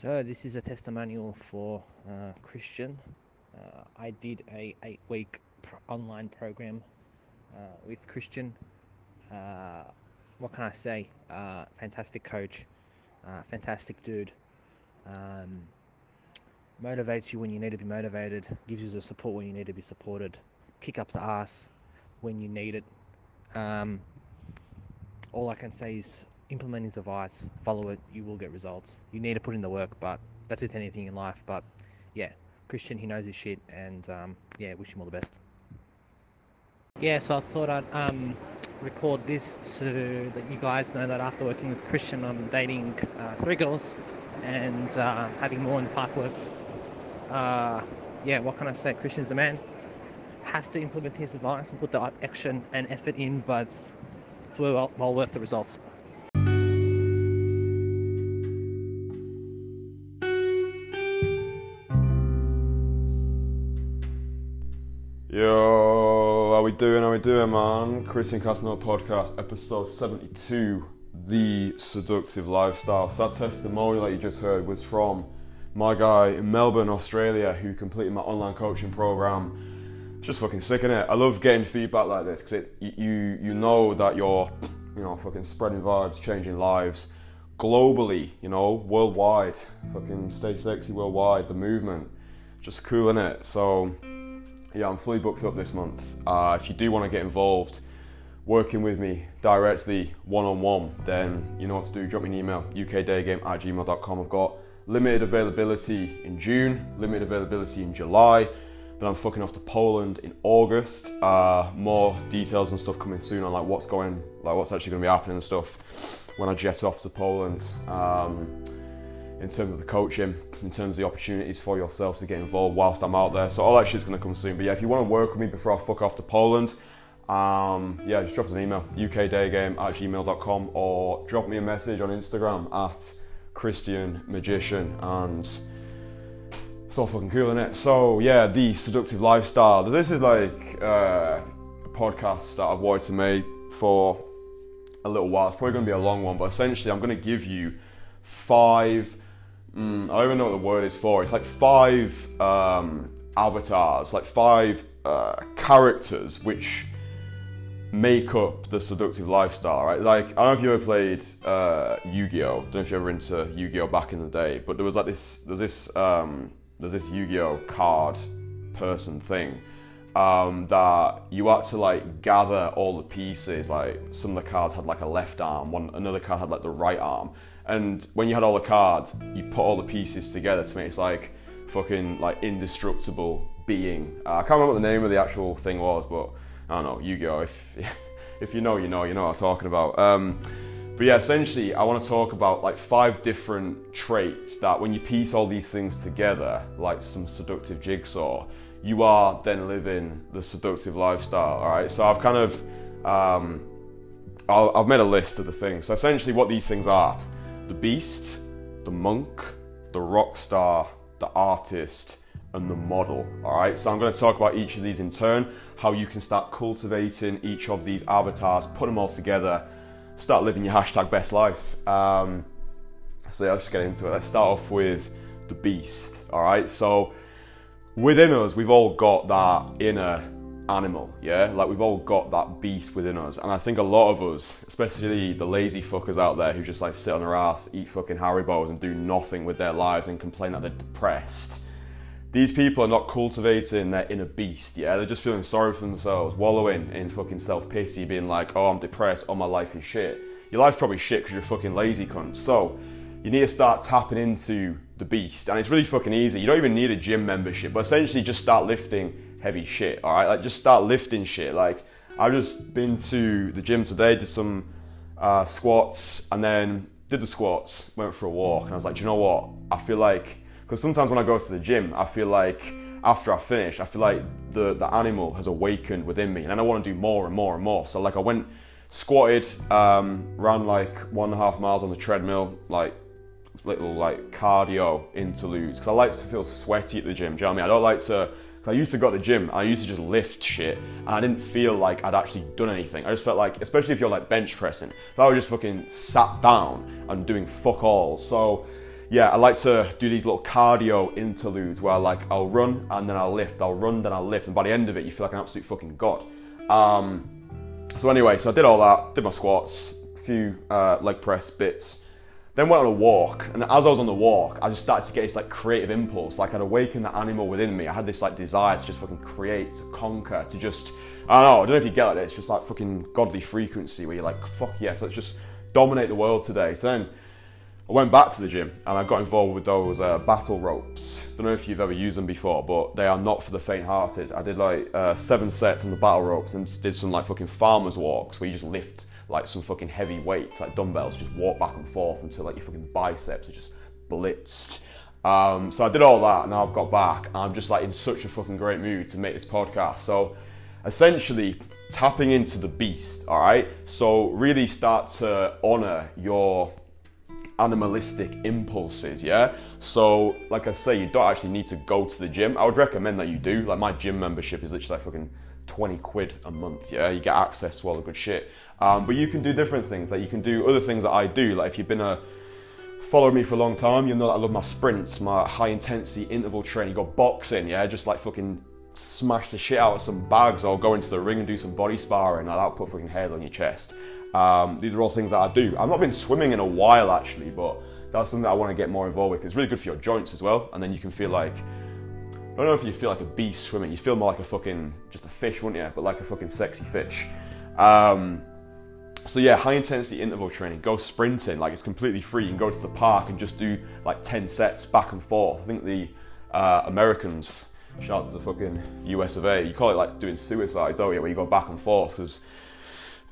So this is a testimonial for uh, Christian. Uh, I did a eight week pro- online program uh, with Christian. Uh, what can I say? Uh, fantastic coach, uh, fantastic dude. Um, motivates you when you need to be motivated. Gives you the support when you need to be supported. Kick up the ass when you need it. Um, all I can say is implement his advice, follow it, you will get results. You need to put in the work, but that's with anything in life. But yeah, Christian, he knows his shit, and um, yeah, wish him all the best. Yeah, so I thought I'd um, record this to let you guys know that after working with Christian, I'm dating uh, three girls and uh, having more in the pipe works. Uh, yeah, what can I say? Christian's the man. Have to implement his advice and put the action and effort in, but it's well, well worth the results. Doing? How we doing, man? Christian Casanova podcast, episode seventy-two, the seductive lifestyle. So that testimonial that you just heard was from my guy in Melbourne, Australia, who completed my online coaching program. Just fucking sick in it. I love getting feedback like this because you you know that you're you know fucking spreading vibes, changing lives globally. You know, worldwide. Fucking stay sexy worldwide. The movement, just cool in it. So yeah, I'm fully booked up this month. Uh, if you do want to get involved, working with me directly one on one, then you know what to do. Drop me an email, ukdaygame at gmail.com. I've got limited availability in June, limited availability in July. Then I'm fucking off to Poland in August. Uh, more details and stuff coming soon on like what's going, like what's actually going to be happening and stuff when I jet off to Poland. Um, in terms of the coaching, in terms of the opportunities for yourself to get involved whilst I'm out there. So all that shit's gonna come soon. But yeah, if you want to work with me before I fuck off to Poland, um, yeah, just drop us an email, ukdaygame at gmail.com or drop me a message on Instagram at Christian Magician and it's all fucking cool, isn't it? So yeah, the seductive lifestyle. This is like uh, a podcast that I've wanted to make for a little while. It's probably gonna be a long one, but essentially I'm gonna give you five Mm, I don't even know what the word is for. It's like five um, avatars, like five uh, characters which make up the seductive lifestyle, right? Like, I don't know if you ever played uh, Yu-Gi-Oh. I don't know if you ever into Yu-Gi-Oh back in the day, but there was like this, there's this, um, there's this Yu-Gi-Oh card person thing um, that you had to like gather all the pieces. Like, some of the cards had like a left arm, one another card had like the right arm, and when you had all the cards, you put all the pieces together to make it like fucking like indestructible being. Uh, I can't remember what the name of the actual thing was, but I don't know. Yu-Gi-Oh. If if you know, you know, you know what I'm talking about. Um, but yeah, essentially, I want to talk about like five different traits that when you piece all these things together, like some seductive jigsaw, you are then living the seductive lifestyle. All right. So I've kind of um, i have made a list of the things. So essentially, what these things are the beast, the monk, the rock star, the artist, and the model. All right, so I'm going to talk about each of these in turn, how you can start cultivating each of these avatars, put them all together, start living your hashtag best life. Um, so yeah, let's just get into it. Let's start off with the beast. All right, so within us, we've all got that inner animal, yeah? Like we've all got that beast within us. And I think a lot of us, especially the lazy fuckers out there who just like sit on their ass, eat fucking Haribos and do nothing with their lives and complain that they're depressed. These people are not cultivating their inner beast, yeah? They're just feeling sorry for themselves, wallowing in fucking self pity, being like, oh, I'm depressed, oh, my life is shit. Your life's probably shit because you're fucking lazy cunt. So, you need to start tapping into the beast. And it's really fucking easy. You don't even need a gym membership, but essentially just start lifting heavy shit. All right, like just start lifting shit. Like I've just been to the gym today, did some uh, squats, and then did the squats, went for a walk, and I was like, you know what? I feel like because sometimes when I go to the gym, I feel like after I finish, I feel like the the animal has awakened within me, and I want to do more and more and more. So like I went squatted, um, ran like one and a half miles on the treadmill, like little like cardio interludes because I like to feel sweaty at the gym. Do you know what I mean? I don't like to I used to go to the gym, I used to just lift shit, and I didn't feel like I'd actually done anything. I just felt like, especially if you're like bench pressing, if I was just fucking sat down and doing fuck all. So, yeah, I like to do these little cardio interludes where like I'll run and then I'll lift, I'll run then I'll lift, and by the end of it, you feel like an absolute fucking god. Um, so anyway, so I did all that, did my squats, a few uh, leg press bits, then went on a walk. And as I was on the walk, I just started to get this like creative impulse. Like I'd awakened the animal within me. I had this like desire to just fucking create, to conquer, to just I don't know. I don't know if you get it. It's just like fucking godly frequency where you're like, fuck yes, let's just dominate the world today. So then I went back to the gym and I got involved with those uh, battle ropes. Don't know if you've ever used them before, but they are not for the faint-hearted. I did like uh, seven sets on the battle ropes and did some like fucking farmers walks where you just lift like some fucking heavy weights, like dumbbells, just walk back and forth until like your fucking biceps are just blitzed. Um, so I did all that and now I've got back and I'm just like in such a fucking great mood to make this podcast. So essentially tapping into the beast, all right? So really start to honor your animalistic impulses, yeah? So, like I say, you don't actually need to go to the gym. I would recommend that you do. Like, my gym membership is literally like fucking 20 quid a month, yeah? You get access to all the good shit. Um, but you can do different things. Like, you can do other things that I do. Like, if you've been a follow me for a long time, you'll know that I love my sprints, my high intensity interval training. Go boxing, yeah? Just like fucking smash the shit out of some bags or go into the ring and do some body sparring. Like, that'll put fucking hairs on your chest. Um, these are all things that I do. I've not been swimming in a while actually, but that's something that I want to get more involved with. It's really good for your joints as well, and then you can feel like I don't know if you feel like a beast swimming. You feel more like a fucking just a fish, wouldn't you? But like a fucking sexy fish. Um, so yeah, high intensity interval training. Go sprinting, like it's completely free. You can go to the park and just do like ten sets back and forth. I think the uh, Americans, shout out to the fucking US of A, you call it like doing suicide, don't you? Where you go back and forth because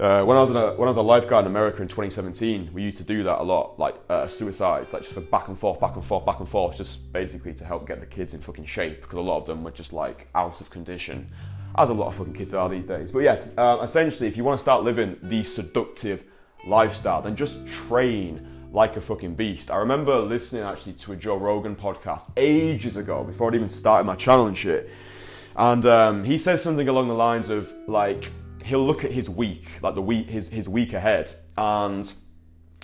uh, when I was a, when I was a lifeguard in America in 2017, we used to do that a lot, like uh, suicides, like just for back and forth, back and forth, back and forth, just basically to help get the kids in fucking shape because a lot of them were just like out of condition, as a lot of fucking kids are these days. But yeah, uh, essentially, if you want to start living the seductive lifestyle, then just train like a fucking beast. I remember listening actually to a Joe Rogan podcast ages ago before I'd even started my channel and shit, and um, he said something along the lines of like he'll look at his week, like the week, his, his week ahead, and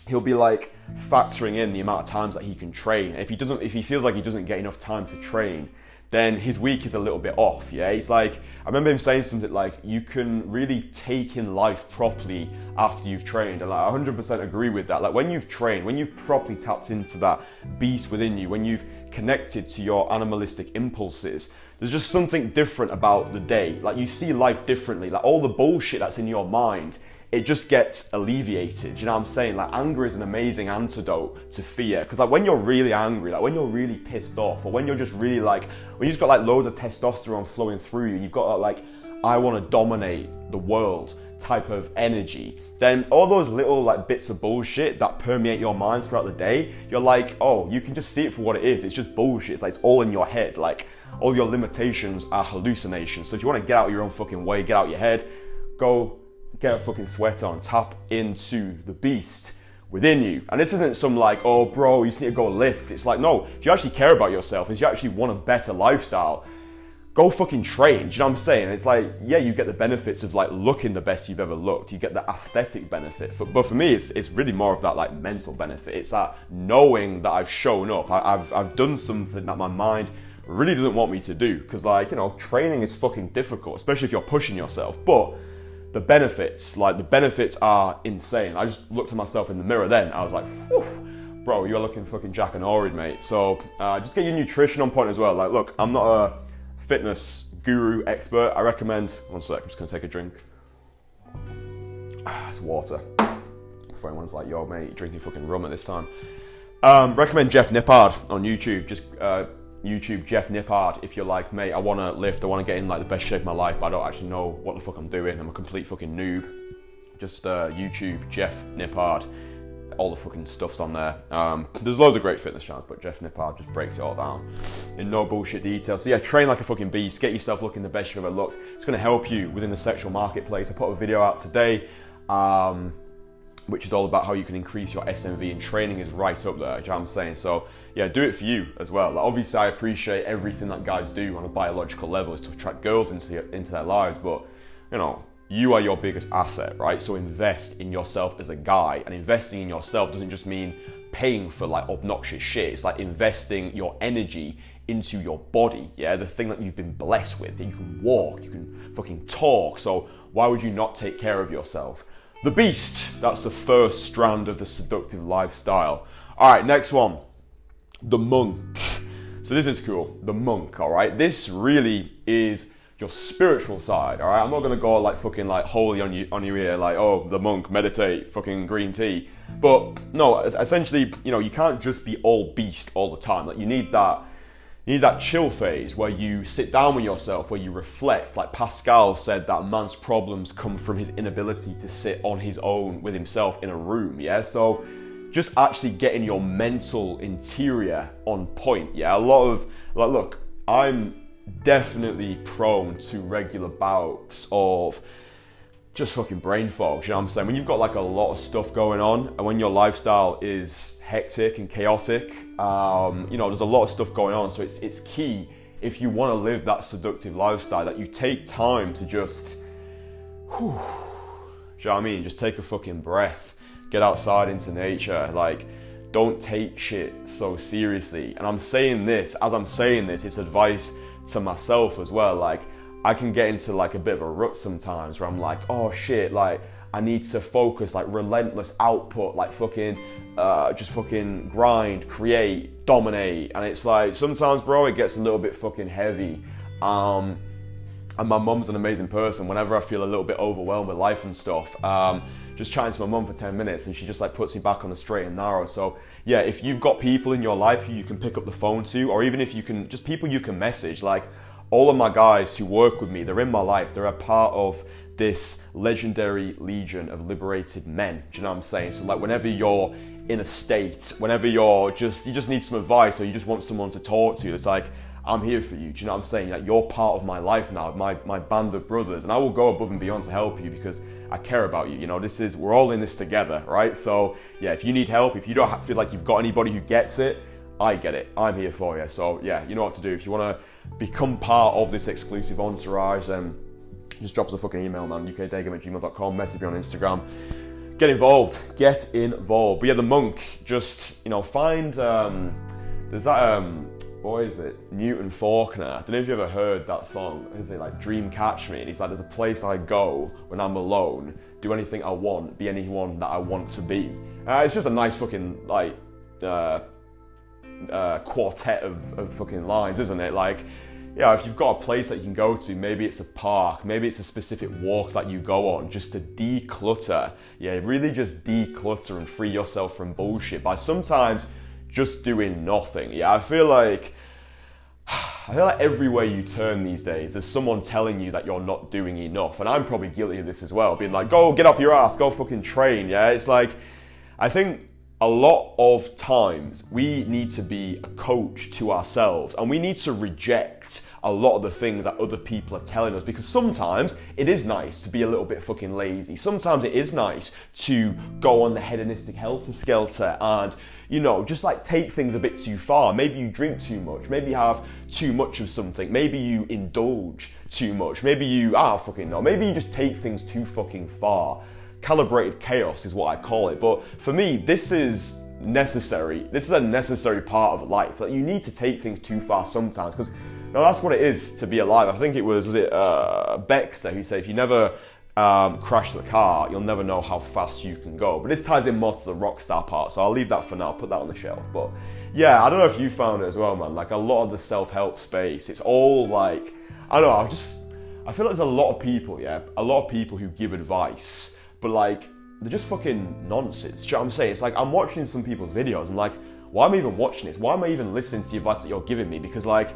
he'll be like factoring in the amount of times that he can train. And if he doesn't, if he feels like he doesn't get enough time to train, then his week is a little bit off. Yeah, it's like, I remember him saying something like, you can really take in life properly after you've trained. And like, I 100% agree with that. Like, when you've trained, when you've properly tapped into that beast within you, when you've connected to your animalistic impulses, there's just something different about the day. Like you see life differently. Like all the bullshit that's in your mind, it just gets alleviated. You know what I'm saying? Like anger is an amazing antidote to fear. Because like when you're really angry, like when you're really pissed off, or when you're just really like when you've got like loads of testosterone flowing through you, you've got uh, like I want to dominate the world type of energy, then all those little like bits of bullshit that permeate your mind throughout the day, you're like, oh, you can just see it for what it is. It's just bullshit. It's like it's all in your head. Like all your limitations are hallucinations. So if you want to get out your own fucking way, get out your head, go get a fucking sweat on, tap into the beast within you. And this isn't some like, oh, bro, you just need to go lift. It's like, no, if you actually care about yourself, if you actually want a better lifestyle, go fucking train. Do you know what I'm saying? It's like, yeah, you get the benefits of like looking the best you've ever looked. You get the aesthetic benefit. But, but for me, it's, it's really more of that like mental benefit. It's that knowing that I've shown up. I, I've, I've done something that my mind really doesn't want me to do because like you know training is fucking difficult especially if you're pushing yourself. But the benefits like the benefits are insane. I just looked at myself in the mirror then. I was like bro you're looking fucking jack and horrid mate. So uh, just get your nutrition on point as well. Like look i'm not a fitness guru expert. I recommend one sec i'm just gonna take a drink. Ah, it's water. For anyone's like yo mate drinking fucking rum at this time. Um, recommend jeff nippard on youtube. Just uh, YouTube Jeff Nippard if you're like, mate, I want to lift, I want to get in like the best shape of my life, but I don't actually know what the fuck I'm doing. I'm a complete fucking noob. Just uh, YouTube Jeff Nippard. All the fucking stuff's on there. Um, there's loads of great fitness channels, but Jeff Nippard just breaks it all down in no bullshit detail. So yeah, train like a fucking beast. Get yourself looking the best you've ever looked. It's going to help you within the sexual marketplace. I put a video out today. Um, which is all about how you can increase your SMV and training is right up there, you know I'm saying? So yeah, do it for you as well. Like, obviously I appreciate everything that guys do on a biological level is to attract girls into, into their lives, but you know, you are your biggest asset, right? So invest in yourself as a guy. And investing in yourself doesn't just mean paying for like obnoxious shit. It's like investing your energy into your body, yeah? The thing that you've been blessed with. That you can walk, you can fucking talk. So why would you not take care of yourself? The beast, that's the first strand of the seductive lifestyle. All right, next one. The monk. So this is cool. The monk, all right? This really is your spiritual side, all right? I'm not gonna go like fucking like holy on you on you here, like oh the monk meditate, fucking green tea. But no, essentially, you know, you can't just be all beast all the time. Like you need that you need that chill phase where you sit down with yourself, where you reflect. Like Pascal said, that man's problems come from his inability to sit on his own with himself in a room. Yeah, so just actually getting your mental interior on point. Yeah, a lot of like, look, I'm definitely prone to regular bouts of just fucking brain fog. You know what I'm saying? When you've got like a lot of stuff going on, and when your lifestyle is hectic and chaotic, um, you know, there's a lot of stuff going on. So it's it's key if you want to live that seductive lifestyle that you take time to just, whew, you know what I mean? Just take a fucking breath, get outside into nature, like. Don't take shit so seriously. And I'm saying this, as I'm saying this, it's advice to myself as well. Like, I can get into like a bit of a rut sometimes where I'm like, oh shit, like I need to focus, like relentless output, like fucking, uh, just fucking grind, create, dominate. And it's like sometimes, bro, it gets a little bit fucking heavy. Um, and my mum's an amazing person. Whenever I feel a little bit overwhelmed with life and stuff, um, just chatting to my mum for 10 minutes and she just like puts me back on the straight and narrow. So yeah, if you've got people in your life who you can pick up the phone to, or even if you can, just people you can message, like all of my guys who work with me, they're in my life. They're a part of this legendary legion of liberated men. Do you know what I'm saying? So like whenever you're in a state, whenever you're just you just need some advice or you just want someone to talk to, it's like I'm here for you. Do you know what I'm saying? Like you're part of my life now, my my band of brothers, and I will go above and beyond to help you because I care about you. You know, this is we're all in this together, right? So yeah, if you need help, if you don't feel like you've got anybody who gets it, I get it. I'm here for you. So yeah, you know what to do. If you want to become part of this exclusive entourage, then just drop us a fucking email, man. ukdaygame at gmail.com, message me on Instagram. Get involved. Get involved. But yeah, the monk, just, you know, find, um, there's that, um, what is it? Newton Faulkner. I don't know if you ever heard that song. Is it like Dream Catch Me? And he's like, there's a place I go when I'm alone, do anything I want, be anyone that I want to be. Uh, it's just a nice fucking, like, uh, uh, quartet of, of fucking lines, isn't it? Like, yeah, if you've got a place that you can go to, maybe it's a park, maybe it's a specific walk that you go on just to declutter. Yeah, really just declutter and free yourself from bullshit by sometimes just doing nothing. Yeah, I feel like I feel like everywhere you turn these days, there's someone telling you that you're not doing enough. And I'm probably guilty of this as well, being like, go get off your ass, go fucking train. Yeah, it's like, I think a lot of times we need to be a coach to ourselves and we need to reject a lot of the things that other people are telling us because sometimes it is nice to be a little bit fucking lazy. Sometimes it is nice to go on the hedonistic helter skelter and, you know, just like take things a bit too far. Maybe you drink too much. Maybe you have too much of something. Maybe you indulge too much. Maybe you, ah, fucking no. Maybe you just take things too fucking far calibrated chaos is what I call it. But for me, this is necessary. This is a necessary part of life. Like you need to take things too far sometimes because no, that's what it is to be alive. I think it was was it uh, Baxter who said if you never um, crash the car, you'll never know how fast you can go. But this ties in more to the rock star part, so I'll leave that for now. Put that on the shelf. But yeah, I don't know if you found it as well, man. Like a lot of the self help space, it's all like I don't know. I just I feel like there's a lot of people, yeah, a lot of people who give advice but like they're just fucking nonsense. You know what I'm saying? It's like I'm watching some people's videos and like, why am I even watching this? Why am I even listening to the advice that you're giving me? Because like,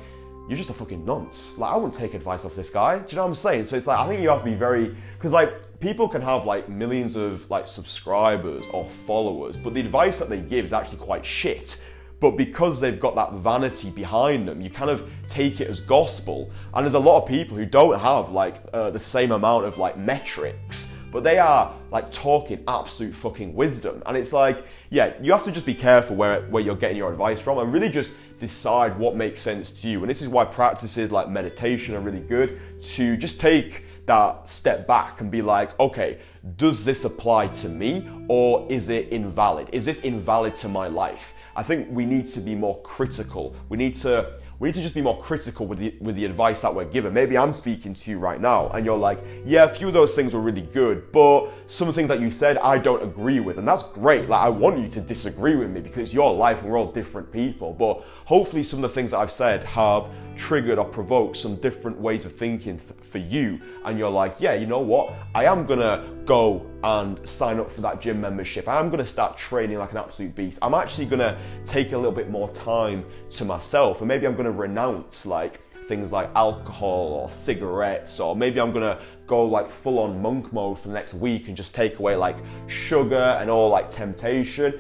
you're just a fucking nonce. Like, I wouldn't take advice off this guy. Do you know what I'm saying? So it's like, I think you have to be very, because like, people can have like millions of like subscribers or followers, but the advice that they give is actually quite shit. But because they've got that vanity behind them, you kind of take it as gospel. And there's a lot of people who don't have like uh, the same amount of like metrics but they are like talking absolute fucking wisdom. And it's like, yeah, you have to just be careful where, where you're getting your advice from and really just decide what makes sense to you. And this is why practices like meditation are really good to just take that step back and be like, okay, does this apply to me or is it invalid? Is this invalid to my life? I think we need to be more critical. We need to we need to just be more critical with the with the advice that we're given. Maybe I'm speaking to you right now and you're like, yeah, a few of those things were really good, but some of the things that you said I don't agree with. And that's great. Like I want you to disagree with me because your life and we're all different people. But hopefully some of the things that I've said have triggered or provoked some different ways of thinking for you and you're like yeah you know what i am gonna go and sign up for that gym membership i am gonna start training like an absolute beast i'm actually gonna take a little bit more time to myself and maybe i'm gonna renounce like things like alcohol or cigarettes or maybe i'm gonna go like full on monk mode for the next week and just take away like sugar and all like temptation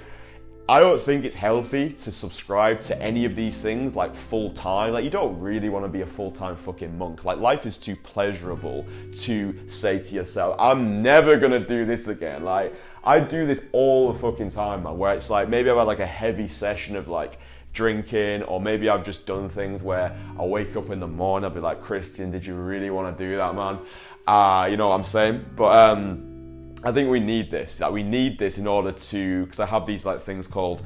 I don't think it's healthy to subscribe to any of these things like full time. Like, you don't really want to be a full time fucking monk. Like, life is too pleasurable to say to yourself, I'm never gonna do this again. Like, I do this all the fucking time, man, where it's like maybe I've had like a heavy session of like drinking, or maybe I've just done things where I wake up in the morning, I'll be like, Christian, did you really want to do that, man? Uh, you know what I'm saying? But, um, I think we need this. That we need this in order to, because I have these like things called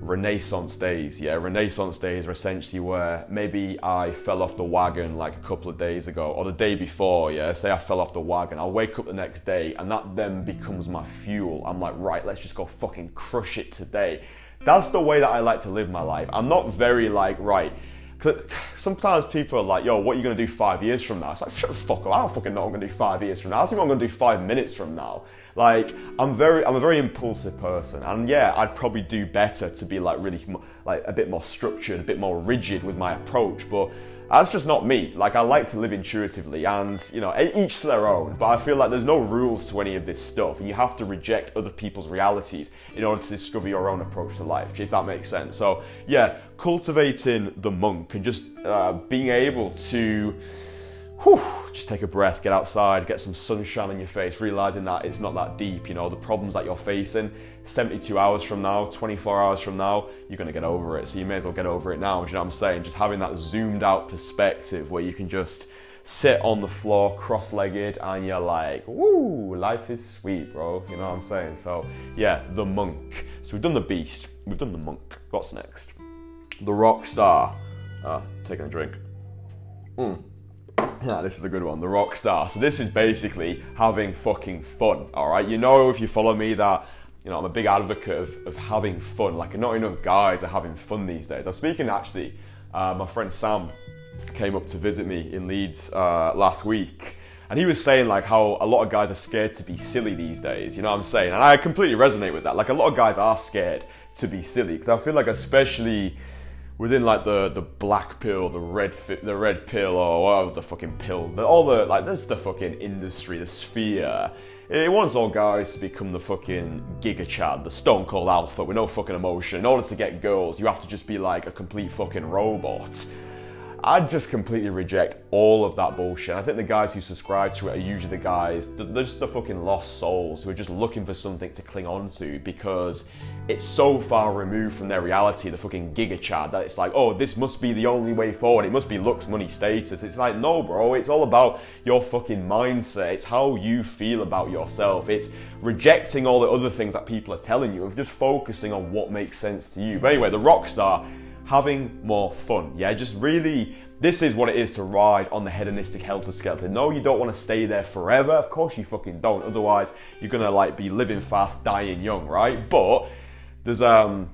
Renaissance days. Yeah, Renaissance days are essentially where maybe I fell off the wagon like a couple of days ago or the day before. Yeah, say I fell off the wagon. I'll wake up the next day and that then becomes my fuel. I'm like, right, let's just go fucking crush it today. That's the way that I like to live my life. I'm not very like, right, because sometimes people are like, yo, what are you going to do five years from now? It's like, shut the fuck up. I don't fucking know what I'm going to do five years from now. I think I'm going to do five minutes from now. Like, I'm very, I'm a very impulsive person. And yeah, I'd probably do better to be like really, like a bit more structured, a bit more rigid with my approach. But that's just not me. Like I like to live intuitively, and you know, each to their own. But I feel like there's no rules to any of this stuff, and you have to reject other people's realities in order to discover your own approach to life. If that makes sense. So yeah, cultivating the monk and just uh, being able to. Whew, just take a breath, get outside, get some sunshine on your face, realizing that it's not that deep. You know, the problems that you're facing, 72 hours from now, 24 hours from now, you're going to get over it. So you may as well get over it now. Do you know what I'm saying? Just having that zoomed out perspective where you can just sit on the floor cross legged and you're like, woo, life is sweet, bro. You know what I'm saying? So yeah, the monk. So we've done the beast, we've done the monk. What's next? The rock star. Ah, taking a drink. Mm. Yeah, this is a good one. The rock star. So this is basically having fucking fun. All right. You know, if you follow me, that you know, I'm a big advocate of, of having fun. Like, not enough guys are having fun these days. I was speaking actually, uh, my friend Sam came up to visit me in Leeds uh, last week. And he was saying like how a lot of guys are scared to be silly these days. You know what I'm saying? And I completely resonate with that. Like a lot of guys are scared to be silly because I feel like especially within like the the black pill, the red the red pill, or whatever the fucking pill, but all the like there's the fucking industry, the sphere. It wants all guys to become the fucking Giga Chad, the Stone Cold Alpha with no fucking emotion. In order to get girls, you have to just be like a complete fucking robot. I'd just completely reject all of that bullshit. I think the guys who subscribe to it are usually the guys, they're just the fucking lost souls who are just looking for something to cling on to because it's so far removed from their reality, the fucking giga chad, that it's like, oh, this must be the only way forward. It must be looks, money, status. It's like, no, bro, it's all about your fucking mindset. It's how you feel about yourself. It's rejecting all the other things that people are telling you and just focusing on what makes sense to you. But anyway, the rock star having more fun. Yeah, just really, this is what it is to ride on the hedonistic helter skelter. No, you don't want to stay there forever. Of course you fucking don't. Otherwise, you're gonna like be living fast, dying young, right? But there's um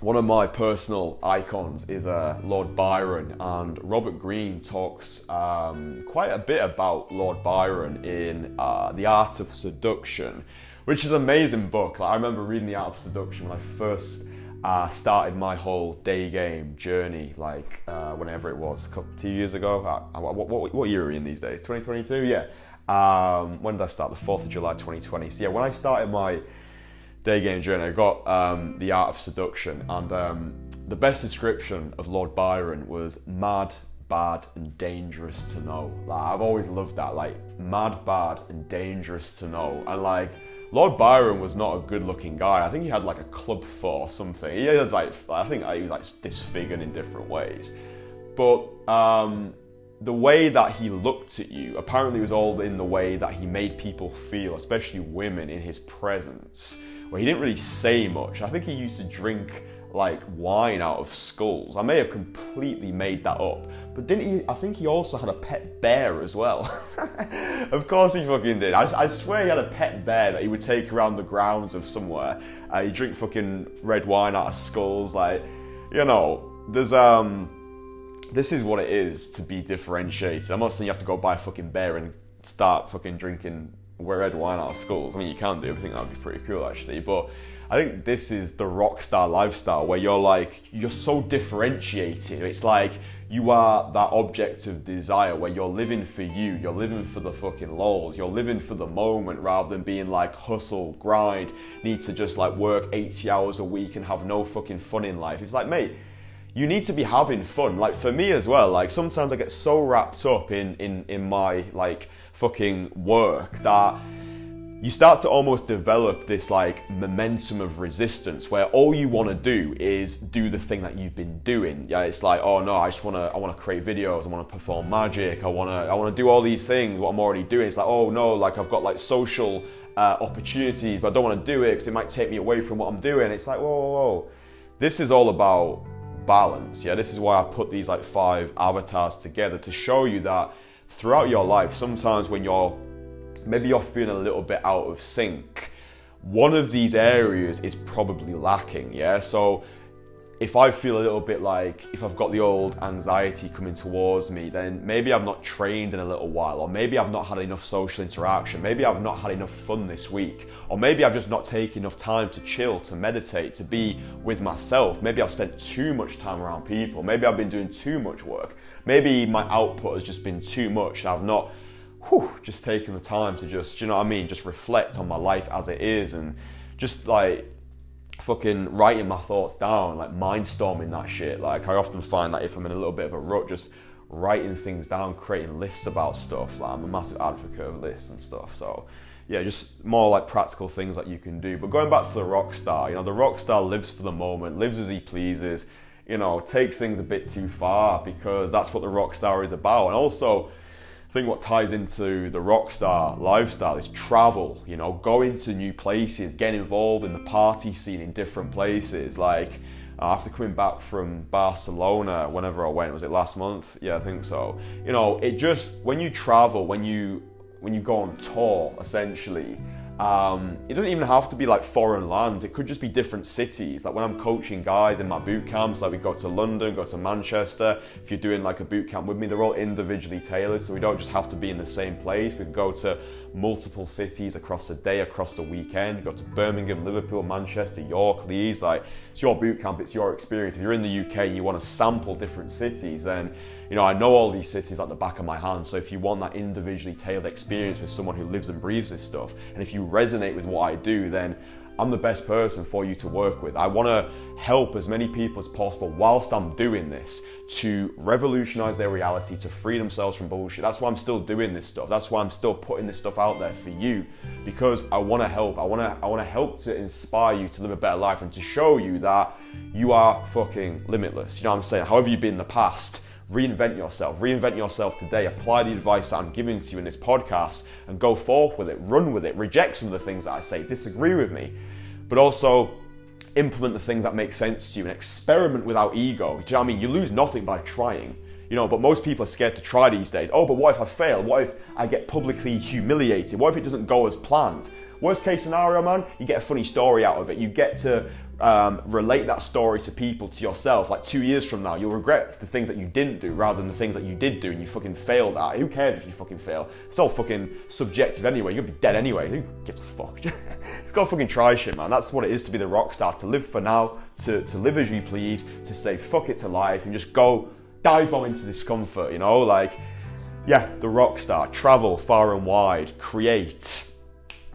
one of my personal icons is uh, Lord Byron, and Robert Greene talks um, quite a bit about Lord Byron in uh, The Art of Seduction, which is an amazing book. Like, I remember reading The Art of Seduction when I first uh, started my whole day game journey, like uh, whenever it was, a couple, two years ago. Uh, what, what, what, year are we in these days? 2022? Yeah. Um, when did I start? The 4th of July 2020. So, yeah, when I started my day game journey, I got um, The Art of Seduction, and um, the best description of Lord Byron was mad, bad, and dangerous to know. Like, I've always loved that, like, mad, bad, and dangerous to know. And, like, Lord Byron was not a good-looking guy. I think he had like a club foot or something. He was like, I think he was like disfigured in different ways. But um, the way that he looked at you apparently was all in the way that he made people feel, especially women, in his presence. Where he didn't really say much. I think he used to drink like wine out of skulls. I may have completely made that up, but didn't he? I think he also had a pet bear as well. of course he fucking did. I, I, swear he had a pet bear that he would take around the grounds of somewhere. Uh, he drink fucking red wine out of skulls. Like, you know, there's um, this is what it is to be differentiated. I'm not saying you have to go buy a fucking bear and start fucking drinking red wine of skulls. I mean, you can do. I think that would be pretty cool actually, but I think this is the rock star lifestyle where you're like, you're so differentiated. It's like you are that object of desire where you're living for you, you're living for the fucking lols, you're living for the moment rather than being like hustle, grind, need to just like work 80 hours a week and have no fucking fun in life. It's like, mate, you need to be having fun. Like for me as well, like sometimes I get so wrapped up in in in my like fucking work that you start to almost develop this like momentum of resistance where all you want to do is do the thing that you've been doing. Yeah, it's like, oh no, I just want to I want to create videos, I want to perform magic, I want to I want to do all these things what I'm already doing. It's like, oh no, like I've got like social uh, opportunities, but I don't want to do it because it might take me away from what I'm doing. It's like, whoa, whoa, whoa. This is all about balance. Yeah, this is why I put these like five avatars together to show you that throughout your life, sometimes when you're maybe you're feeling a little bit out of sync, one of these areas is probably lacking. Yeah, so if I feel a little bit like if I've got the old anxiety coming towards me, then maybe I've not trained in a little while, or maybe I've not had enough social interaction, maybe I've not had enough fun this week, or maybe I've just not taken enough time to chill, to meditate, to be with myself. Maybe I've spent too much time around people, maybe I've been doing too much work, maybe my output has just been too much. I've not whew, just taken the time to just, you know what I mean, just reflect on my life as it is and just like fucking writing my thoughts down, like mindstorming that shit. Like I often find that if I'm in a little bit of a rut, just writing things down, creating lists about stuff. Like I'm a massive advocate of lists and stuff. So yeah, just more like practical things that you can do. But going back to the rock star, you know, the rock star lives for the moment, lives as he pleases, you know, takes things a bit too far because that's what the rock star is about. And also think what ties into the rock star lifestyle is travel, you know, going to new places, getting involved in the party scene in different places. Like after coming back from Barcelona, whenever I went, was it last month? Yeah, I think so. You know, it just when you travel, when you when you go on tour, essentially, um, it doesn't even have to be like foreign lands. It could just be different cities. Like when I'm coaching guys in my boot camps, like we go to London, go to Manchester. If you're doing like a boot camp with me, they're all individually tailored, so we don't just have to be in the same place. We can go to multiple cities across the day, across the weekend. You go to Birmingham, Liverpool, Manchester, York, Leeds. Like it's your boot camp, it's your experience. If you're in the UK and you want to sample different cities, then you know I know all these cities at the back of my hand. So if you want that individually tailored experience with someone who lives and breathes this stuff, and if you resonate with what I do, then I'm the best person for you to work with. I want to help as many people as possible whilst I'm doing this to revolutionize their reality, to free themselves from bullshit. That's why I'm still doing this stuff. That's why I'm still putting this stuff out there for you because I want to help. I want to I want to help to inspire you to live a better life and to show you that you are fucking limitless. You know what I'm saying? However you've been in the past, reinvent yourself, reinvent yourself today, apply the advice that I'm giving to you in this podcast and go forth with it, run with it, reject some of the things that I say, disagree with me, but also implement the things that make sense to you and experiment without ego. Do you know what I mean? You lose nothing by trying. You know, but most people are scared to try these days. Oh, but what if I fail? What if I get publicly humiliated? What if it doesn't go as planned? Worst case scenario, man, you get a funny story out of it. You get to um, relate that story to people, to yourself. Like two years from now, you'll regret the things that you didn't do rather than the things that you did do and you fucking failed at. Who cares if you fucking fail? It's all fucking subjective anyway. You'll be dead anyway. Who gives a fuck? Just go fucking try shit, man. That's what it is to be the rock star. To live for now, to, to live as you please, to say fuck it to life and just go dive bomb into discomfort, you know? Like, yeah, the rock star. Travel far and wide, create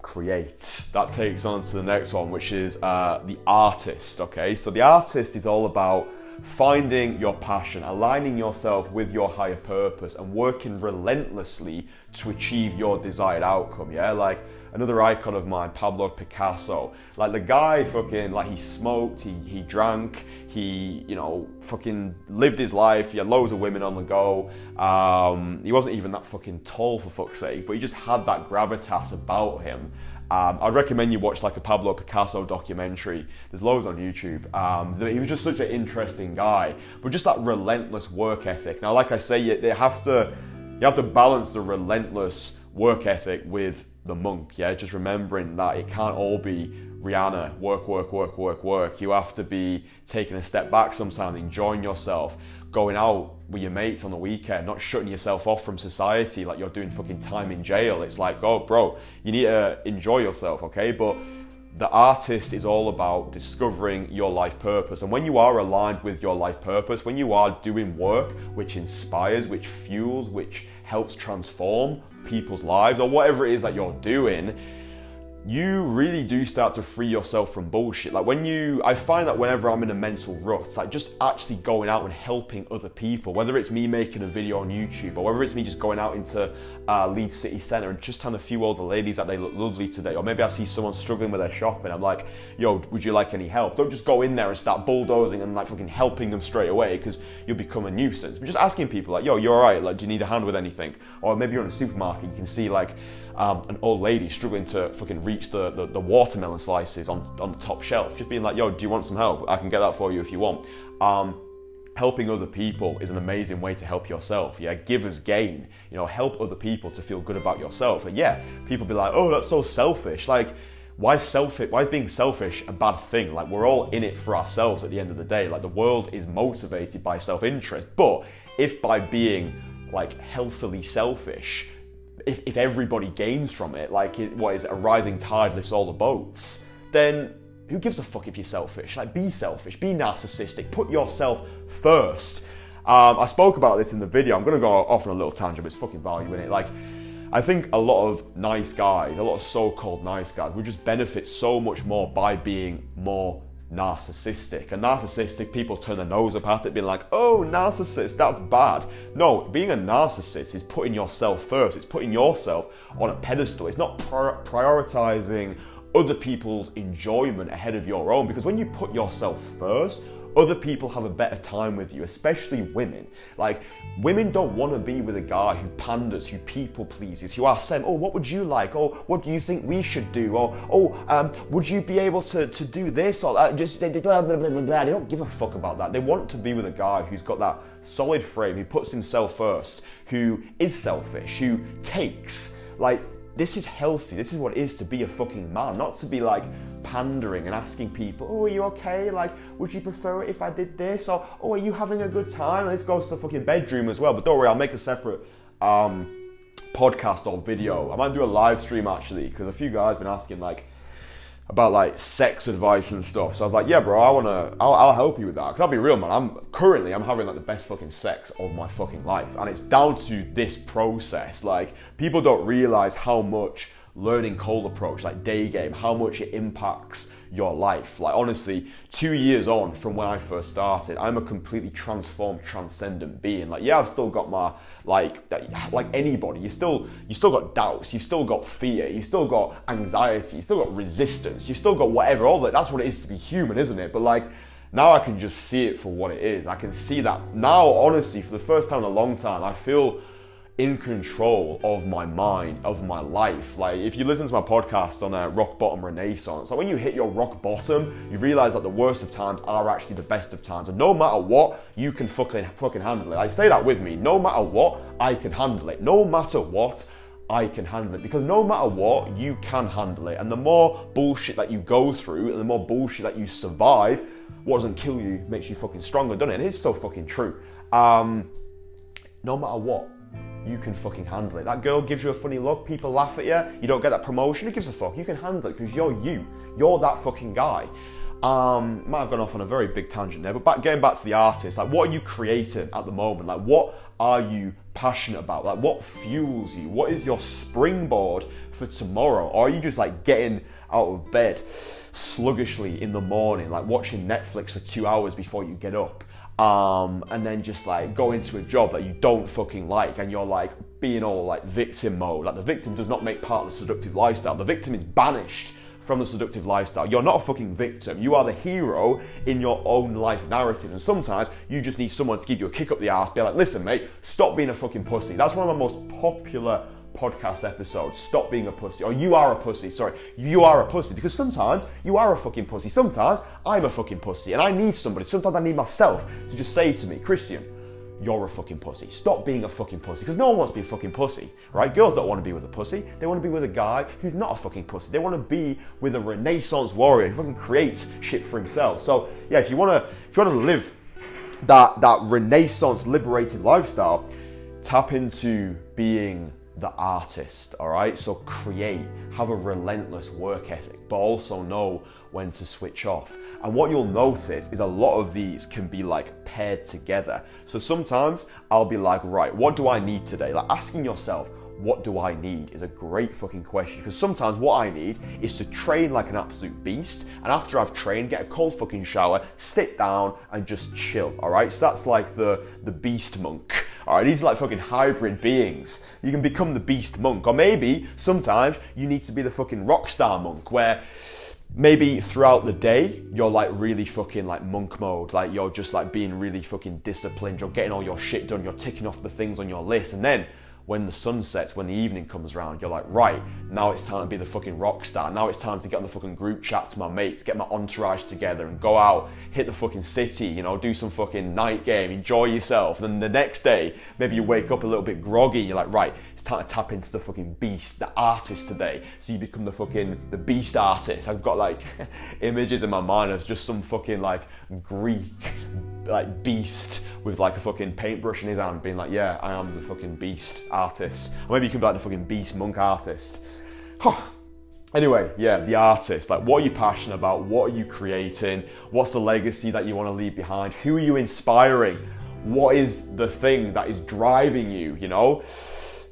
create. That takes on to the next one, which is uh, the artist. Okay, so the artist is all about finding your passion, aligning yourself with your higher purpose, and working relentlessly to achieve your desired outcome. Yeah, like another icon of mine, Pablo Picasso. Like the guy fucking like he smoked, he he drank, he you know fucking lived his life. He had loads of women on the go. Um, he wasn't even that fucking tall for fuck's sake, but he just had that gravitas about him. Um, I'd recommend you watch like a Pablo Picasso documentary. There's loads on YouTube. Um, he was just such an interesting guy, but just that relentless work ethic. Now, like I say, you, they have to you have to balance the relentless work ethic with the monk. Yeah, just remembering that it can't all be Rihanna, work, work, work, work, work. You have to be taking a step back sometimes, enjoying yourself, going out with your mates on the weekend, not shutting yourself off from society like you're doing fucking time in jail. It's like, oh, bro, you need to enjoy yourself, okay? But the artist is all about discovering your life purpose. And when you are aligned with your life purpose, when you are doing work which inspires, which fuels, which helps transform people's lives, or whatever it is that you're doing, you really do start to free yourself from bullshit. Like when you, I find that whenever I'm in a mental rut, it's like just actually going out and helping other people, whether it's me making a video on YouTube or whether it's me just going out into uh, Leeds City Centre and just telling a few older ladies that they look lovely today, or maybe I see someone struggling with their shopping, I'm like, yo, would you like any help? Don't just go in there and start bulldozing and like fucking helping them straight away because you'll become a nuisance. But just asking people like, yo, you're alright, like, do you need a hand with anything? Or maybe you're in a supermarket, you can see like, um, an old lady struggling to fucking reach the, the, the, watermelon slices on, on the top shelf, just being like, yo, do you want some help? I can get that for you if you want. Um, helping other people is an amazing way to help yourself. Yeah, givers gain. You know, help other people to feel good about yourself. And yeah, people be like, oh, that's so selfish. Like, why selfish? Why is being selfish a bad thing? Like, we're all in it for ourselves at the end of the day. Like, the world is motivated by self-interest. But if by being like healthily selfish, if, if everybody gains from it, like it, what is it, a rising tide lifts all the boats, then who gives a fuck if you're selfish? Like, be selfish, be narcissistic, put yourself first. Um, I spoke about this in the video. I'm to go off on a little tangent, but it's fucking value in it. Like, I think a lot of nice guys, a lot of so called nice guys, would just benefit so much more by being more narcissistic. And narcissistic people turn their nose up at it, being like, oh, narcissist, that's bad. No, being a narcissist is putting yourself first, it's putting yourself on a pedestal. It's not prioritizing other people's enjoyment ahead of your own because when you put yourself first, other people have a better time with you, especially women. Like, women don't want to be with a guy who panders, who people pleases, who asks them, oh, what would you like? Or what do you think we should do? Or, oh, um, would you be able to, to do this? Or uh, just, blah, blah, blah, blah, blah. They don't give a fuck about that. They want to be with a guy who's got that solid frame, who puts himself first, who is selfish, who takes. Like, this is healthy. This is what it is to be a fucking man, not to be like pandering and asking people, oh, are you okay? Like, would you prefer it if I did this? Or, oh, are you having a good time? And this goes to the fucking bedroom as well. But don't worry, I'll make a separate um, podcast or video. I might do a live stream actually, because a few guys been asking, like, about like sex advice and stuff. So I was like, yeah, bro, I wanna, I'll, I'll help you with that. Cause I'll be real, man. I'm currently, I'm having like the best fucking sex of my fucking life, and it's down to this process. Like, people don't realize how much learning cold approach, like day game, how much it impacts your life. Like honestly, two years on from when I first started, I'm a completely transformed, transcendent being. Like yeah, I've still got my like like anybody. You still you still got doubts. You've still got fear. You've still got anxiety. You've still got resistance. You've still got whatever. All that. That's what it is to be human, isn't it? But like. Now I can just see it for what it is. I can see that now, honestly, for the first time in a long time, I feel in control of my mind, of my life. Like if you listen to my podcast on a uh, rock bottom renaissance, like when you hit your rock bottom, you realize that the worst of times are actually the best of times. And no matter what, you can fucking fucking handle it. I say that with me. No matter what, I can handle it. No matter what, I can handle it. Because no matter what, you can handle it. And the more bullshit that you go through and the more bullshit that you survive, what doesn't kill you makes you fucking stronger, doesn't it? And It is so fucking true. Um, no matter what, you can fucking handle it. That girl gives you a funny look, people laugh at you, you don't get that promotion, who gives a fuck? You can handle it because you're you. You're that fucking guy. Um, might have gone off on a very big tangent there, but back, getting back to the artist, like what are you creating at the moment? Like what are you passionate about? Like what fuels you? What is your springboard for tomorrow? Or are you just like getting out of bed sluggishly in the morning, like watching Netflix for two hours before you get up? Um, and then just like go into a job that you don't fucking like and you're like being all like victim mode. Like the victim does not make part of the seductive lifestyle. The victim is banished from the seductive lifestyle. You're not a fucking victim. You are the hero in your own life narrative. And sometimes you just need someone to give you a kick up the ass, be like, listen, mate, stop being a fucking pussy. That's one of my most popular podcast episodes. Stop being a pussy. Or you are a pussy. Sorry. You are a pussy. Because sometimes you are a fucking pussy. Sometimes I'm a fucking pussy. And I need somebody. Sometimes I need myself to just say to me, Christian, you're a fucking pussy. Stop being a fucking pussy. Because no one wants to be a fucking pussy, right? Girls don't want to be with a pussy. They want to be with a guy who's not a fucking pussy. They want to be with a renaissance warrior who fucking creates shit for himself. So yeah, if you wanna if you wanna live that that renaissance liberated lifestyle, tap into being the artist, all right? So create, have a relentless work ethic, but also know when to switch off. And what you'll notice is a lot of these can be like paired together. So sometimes I'll be like, right, what do I need today? Like asking yourself, what do I need is a great fucking question because sometimes what I need is to train like an absolute beast and after I've trained get a cold fucking shower sit down and just chill all right so that's like the the beast monk all right these are like fucking hybrid beings. You can become the beast monk or maybe sometimes you need to be the fucking rock star monk where maybe throughout the day you're like really fucking like monk mode like you're just like being really fucking disciplined you're getting all your shit done you're ticking off the things on your list and then when the sun sets, when the evening comes around, you're like, right, now it's time to be the fucking rock star. Now it's time to get on the fucking group chat to my mates, get my entourage together and go out, hit the fucking city, you know, do some fucking night game, enjoy yourself. Then the next day, maybe you wake up a little bit groggy, you're like, right, time to tap into the fucking beast, the artist today. So you become the fucking, the beast artist. I've got like images in my mind of just some fucking like Greek like beast with like a fucking paintbrush in his hand, being like, "Yeah, I am the fucking beast artist." Or maybe you can be like the fucking beast monk artist. Huh. Anyway, yeah, the artist. Like, what are you passionate about? What are you creating? What's the legacy that you want to leave behind? Who are you inspiring? What is the thing that is driving you? You know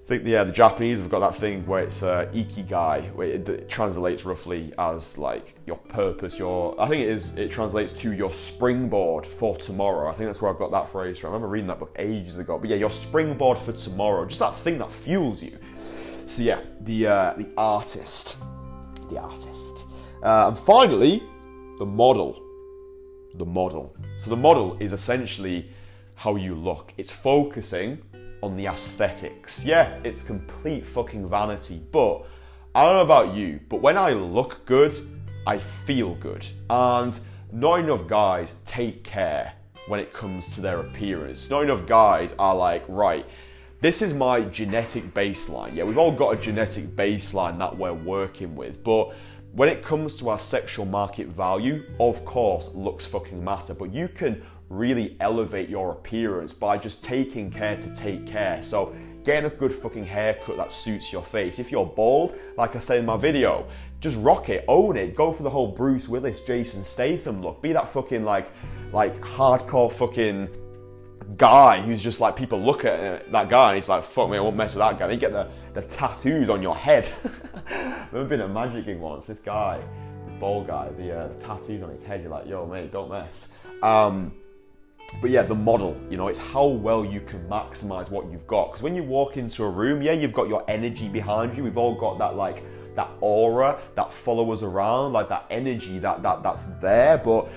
think yeah, the Japanese have got that thing where it's uh, ikigai, where it, it, translates roughly as like your purpose. Your I think it is. It translates to your springboard for tomorrow. I think that's where I've got that phrase from. I remember reading that book ages ago. But yeah, your springboard for tomorrow, just that thing that fuels you. So yeah, the uh, the artist, the artist, uh, and finally, the model, the model. So the model is essentially how you look. It's focusing on the aesthetics. Yeah, it's complete fucking vanity, but I don't know about you, but when I look good, I feel good. And not enough guys take care when it comes to their appearance. Not enough guys are like, right, this is my genetic baseline. Yeah, we've all got a genetic baseline that we're working with, but when it comes to our sexual market value, of course, looks fucking matter, but you can really elevate your appearance by just taking care to take care. So, getting a good fucking haircut that suits your face. If you're bald, like I said in my video, just rock it, own it, go for the whole Bruce Willis, Jason Statham look. Be that fucking like, like hardcore fucking guy who's just like people look at uh, that guy and he's like, fuck me, I won't mess with that guy. You get the, the tattoos on your head. I remember being at Magic King once, this guy, this bald guy, the, uh, the tattoos on his head, you're like, yo mate, don't mess. Um, but yeah, the model, you know, it's how well you can maximize what you've got. Because when you walk into a room, yeah, you've got your energy behind you. We've all got that like that aura that follows around, like that energy that that that's there. But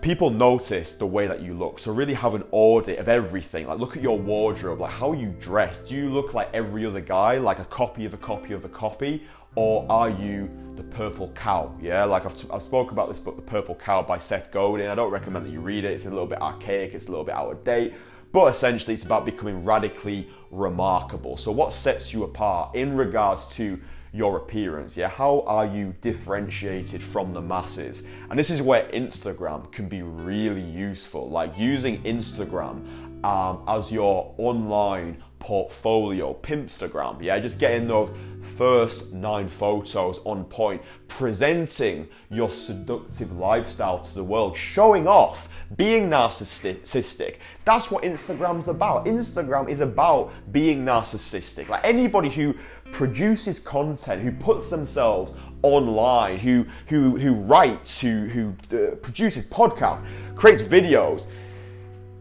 people notice the way that you look. So really have an audit of everything. Like look at your wardrobe, like how you dress. Do you look like every other guy, like a copy of a copy of a copy? Or are you the purple cow? Yeah, like I've, t- I've spoke about this book, The Purple Cow by Seth Godin. I don't recommend that you read it. It's a little bit archaic. It's a little bit out of date. But essentially, it's about becoming radically remarkable. So, what sets you apart in regards to your appearance? Yeah, how are you differentiated from the masses? And this is where Instagram can be really useful. Like using Instagram um, as your online portfolio, Pimpstagram. Yeah, just getting those first nine photos on point, presenting your seductive lifestyle to the world, showing off, being narcissistic. That's what Instagram's about. Instagram is about being narcissistic. Like anybody who produces content, who puts themselves online, who who who writes, who who uh, produces podcasts, creates videos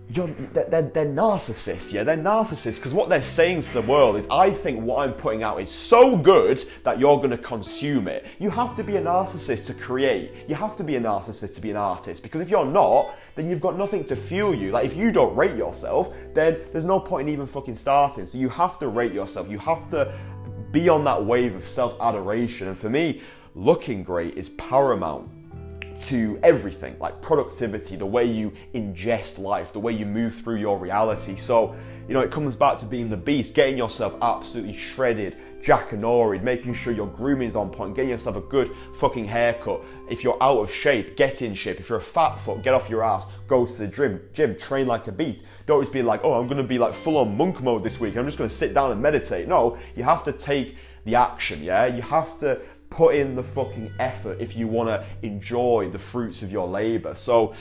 you're, they're, they're narcissists, yeah? They're narcissists because what they're saying to the world is, I think what I'm putting out is so good that you're going to consume it. You have to be a narcissist to create. You have to be a narcissist to be an artist because if you're not, then you've got nothing to fuel you. Like if you don't rate yourself, then there's no point in even fucking starting. So you have to rate yourself. You have to be on that wave of self adoration. And for me, looking great is paramount to everything like productivity, the way you ingest life, the way you move through your reality. So, you know, it comes back to being the beast, getting yourself absolutely shredded, jack and jackanoried, making sure your grooming is on point, getting yourself a good fucking haircut. If you're out of shape, get in shape. If you're a fat fuck, get off your ass, go to the gym, gym, train like a beast. Don't just be like, oh, I'm gonna be like full on monk mode this week. I'm just gonna sit down and meditate. No, you have to take the action, yeah? You have to put in the fucking effort if you want to enjoy the fruits of your labor. So,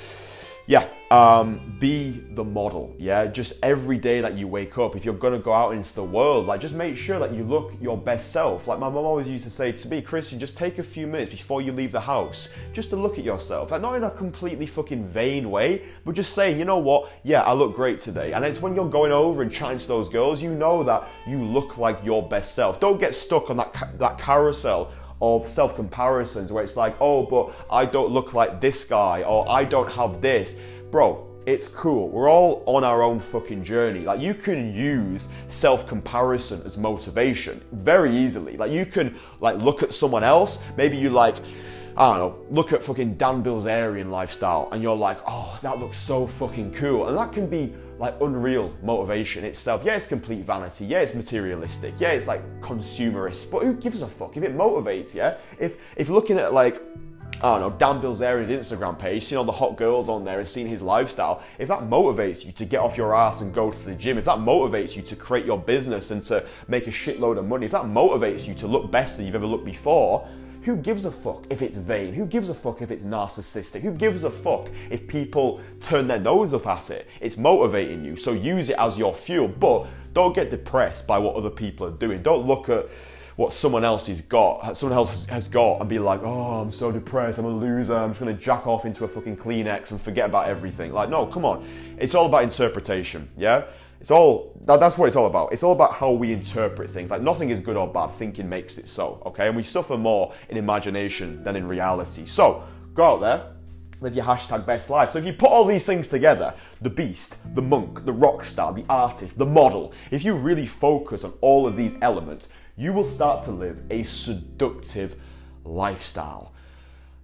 yeah, um, be the model. Yeah, just every day that you wake up, if you're gonna go out into the world, like just make sure that you look your best self. Like my mom always used to say to me, Christian, just take a few minutes before you leave the house, just to look at yourself. Like not in a completely fucking vain way, but just saying, you know what? Yeah, I look great today. And it's when you're going over and chatting to those girls, you know that you look like your best self. Don't get stuck on that ca- that carousel of self comparisons where it's like, oh, but I don't look like this guy or I don't have this. Bro, it's cool. We're all on our own fucking journey. Like you can use self-comparison as motivation very easily. Like you can like look at someone else. Maybe you like I don't know, look at fucking Dan Bilzerian lifestyle and you're like, oh, that looks so fucking cool. And that can be like unreal motivation itself. Yeah, it's complete vanity. Yeah, it's materialistic. Yeah, it's like consumerist. But who gives a fuck if it motivates? Yeah, if if looking at like I don't know, Dan Bilzerian's Instagram page, seeing all the hot girls on there and seeing his lifestyle, if that motivates you to get off your ass and go to the gym, if that motivates you to create your business and to make a shitload of money, if that motivates you to look best than you've ever looked before, who gives a fuck if it's vain? Who gives a fuck if it's narcissistic? Who gives a fuck if people turn their nose up at it? It's motivating you, so use it as your fuel, but don't get depressed by what other people are doing. Don't look at what someone else has got, someone else has got, and be like, oh, I'm so depressed, I'm a loser, I'm just gonna jack off into a fucking Kleenex and forget about everything. Like, no, come on. It's all about interpretation, yeah? It's all that, that's what it's all about. It's all about how we interpret things. Like nothing is good or bad. Thinking makes it so. Okay, and we suffer more in imagination than in reality. So go out there, live your hashtag best life. So if you put all these things together, the beast, the monk, the rock star, the artist, the model, if you really focus on all of these elements, you will start to live a seductive lifestyle.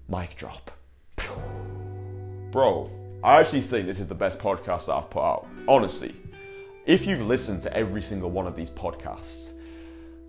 Mic drop. Bro, I actually think this is the best podcast that I've put out. Honestly, if you've listened to every single one of these podcasts,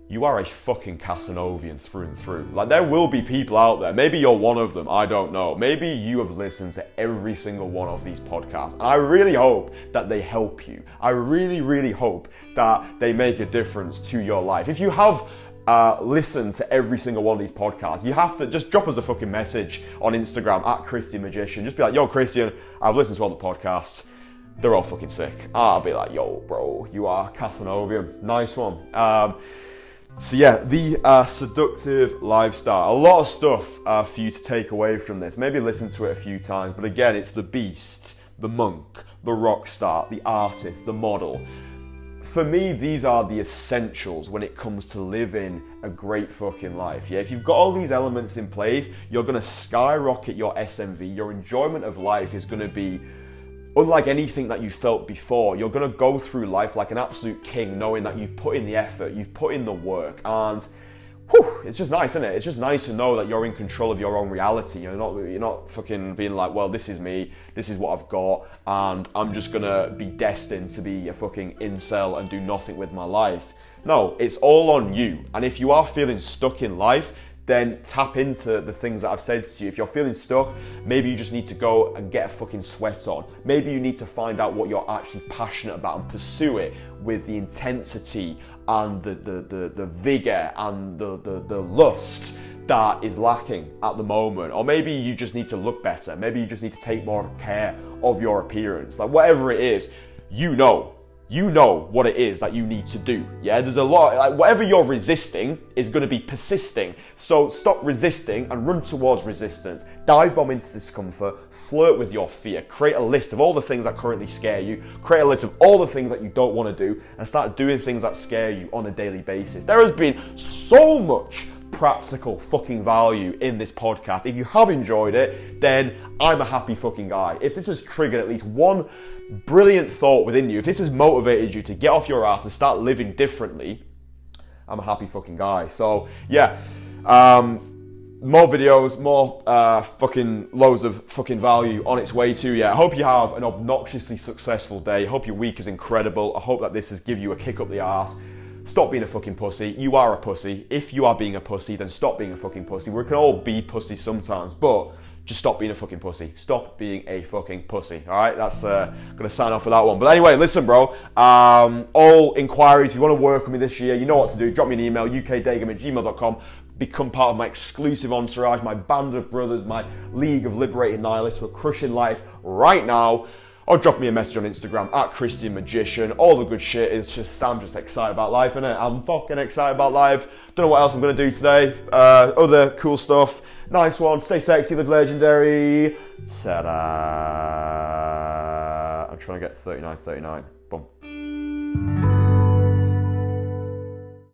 you are a fucking Casanovian through and through. Like, there will be people out there, maybe you're one of them, I don't know. Maybe you have listened to every single one of these podcasts. I really hope that they help you. I really, really hope that they make a difference to your life. If you have uh, to every single one of these podcasts, you have to just drop us a fucking message on Instagram at Christian Magician. Just be like, yo, Christian, I've listened to all the podcasts they're all fucking sick. I'll be like, yo, bro, you are Casanovian. Nice one. Um, so yeah, the uh, seductive lifestyle. A lot of stuff uh, for you to take away from this. Maybe listen to it a few times, but again, it's the beast, the monk, the rock star, the artist, the model. For me, these are the essentials when it comes to living a great fucking life. Yeah, if you've got all these elements in place, you're gonna skyrocket your SMV. Your enjoyment of life is gonna be unlike anything that you felt before, you're going to go through life like an absolute king, knowing that you've put in the effort, you've put in the work, and whew, it's just nice, isn't it? It's just nice to know that you're in control of your own reality. You're not, you're not fucking being like, well, this is me, this is what I've got, and I'm just gonna be destined to be a fucking incel and do nothing with my life. No, it's all on you. And if you are feeling stuck in life, then tap into the things that I've said to you. If you're feeling stuck, maybe you just need to go and get a fucking sweat on. Maybe you need to find out what you're actually passionate about and pursue it with the intensity and the, the, the, the vigor and the, the, the lust that is lacking at the moment. Or maybe you just need to look better. Maybe you just need to take more care of your appearance. Like whatever it is, you know you know what it is that you need to do. Yeah, there's a lot, like whatever you're resisting is going to be persisting. So stop resisting and run towards resistance. Dive bomb into discomfort, flirt with your fear, create a list of all the things that currently scare you, create a list of all the things that you don't want to do, and start doing things that scare you on a daily basis. There has been so much practical fucking value in this podcast. If you have enjoyed it, then I'm a happy fucking guy. If this has triggered at least one brilliant thought within you, if this has motivated you to get off your ass and start living differently, I'm a happy fucking guy. So, yeah. Um, more videos, more uh, fucking loads of fucking value on its way to you. I hope you have an obnoxiously successful day. I hope your week is incredible. I hope that this has give you a kick up the ass. Stop being a fucking pussy. You are a pussy. If you are being a pussy, then stop being a fucking pussy. We can all be pussies sometimes, but just stop being a fucking pussy. Stop being a fucking pussy. All right, that's uh, gonna sign off for that one. But anyway, listen, bro. Um, all inquiries, if you want to work with me this year, you know what to do. Drop me an email, ukdaygame at gmail.com. Become part of my exclusive entourage, my band of brothers, my league of liberated nihilists who are crushing life right now. Or drop me a message on Instagram at Christian Magician. All the good shit is just, I'm just excited about life, innit? I'm fucking excited about life. Don't know what else I'm gonna do today. Uh, other cool stuff. Nice one. Stay sexy, live legendary. Ta-da! I'm trying to get 39 39. Boom.